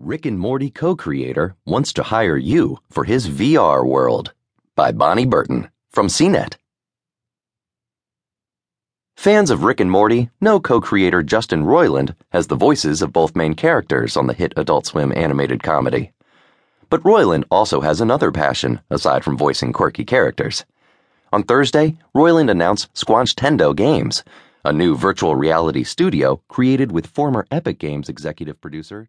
Rick and Morty co creator wants to hire you for his VR world by Bonnie Burton from CNET. Fans of Rick and Morty know co creator Justin Roiland has the voices of both main characters on the hit Adult Swim animated comedy. But Roiland also has another passion aside from voicing quirky characters. On Thursday, Roiland announced Squanchtendo Games, a new virtual reality studio created with former Epic Games executive producer